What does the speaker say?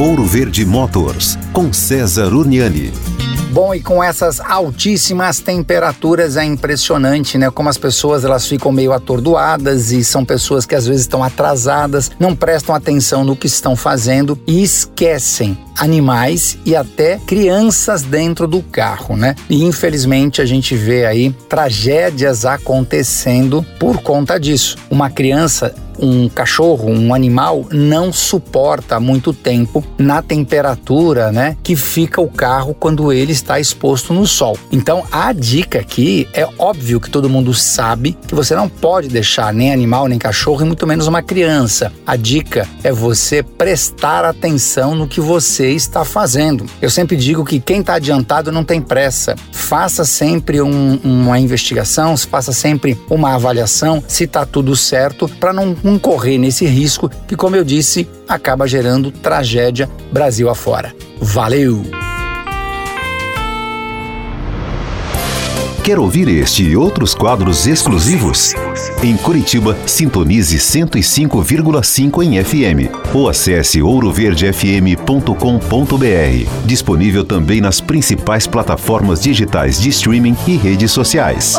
Ouro Verde Motors, com César Uniani. Bom, e com essas altíssimas temperaturas é impressionante, né? Como as pessoas elas ficam meio atordoadas e são pessoas que às vezes estão atrasadas, não prestam atenção no que estão fazendo e esquecem animais e até crianças dentro do carro, né? E infelizmente a gente vê aí tragédias acontecendo por conta disso. Uma criança um cachorro, um animal, não suporta muito tempo na temperatura, né, que fica o carro quando ele está exposto no sol. Então, a dica aqui é óbvio que todo mundo sabe que você não pode deixar nem animal, nem cachorro, e muito menos uma criança. A dica é você prestar atenção no que você está fazendo. Eu sempre digo que quem está adiantado não tem pressa. Faça sempre um, uma investigação, faça sempre uma avaliação se está tudo certo para não incorrer nesse risco que, como eu disse, acaba gerando tragédia Brasil afora. Valeu! Quer ouvir este e outros quadros exclusivos? Em Curitiba, sintonize 105,5 em FM ou acesse ouroverdefm.com.br. Disponível também nas principais plataformas digitais de streaming e redes sociais.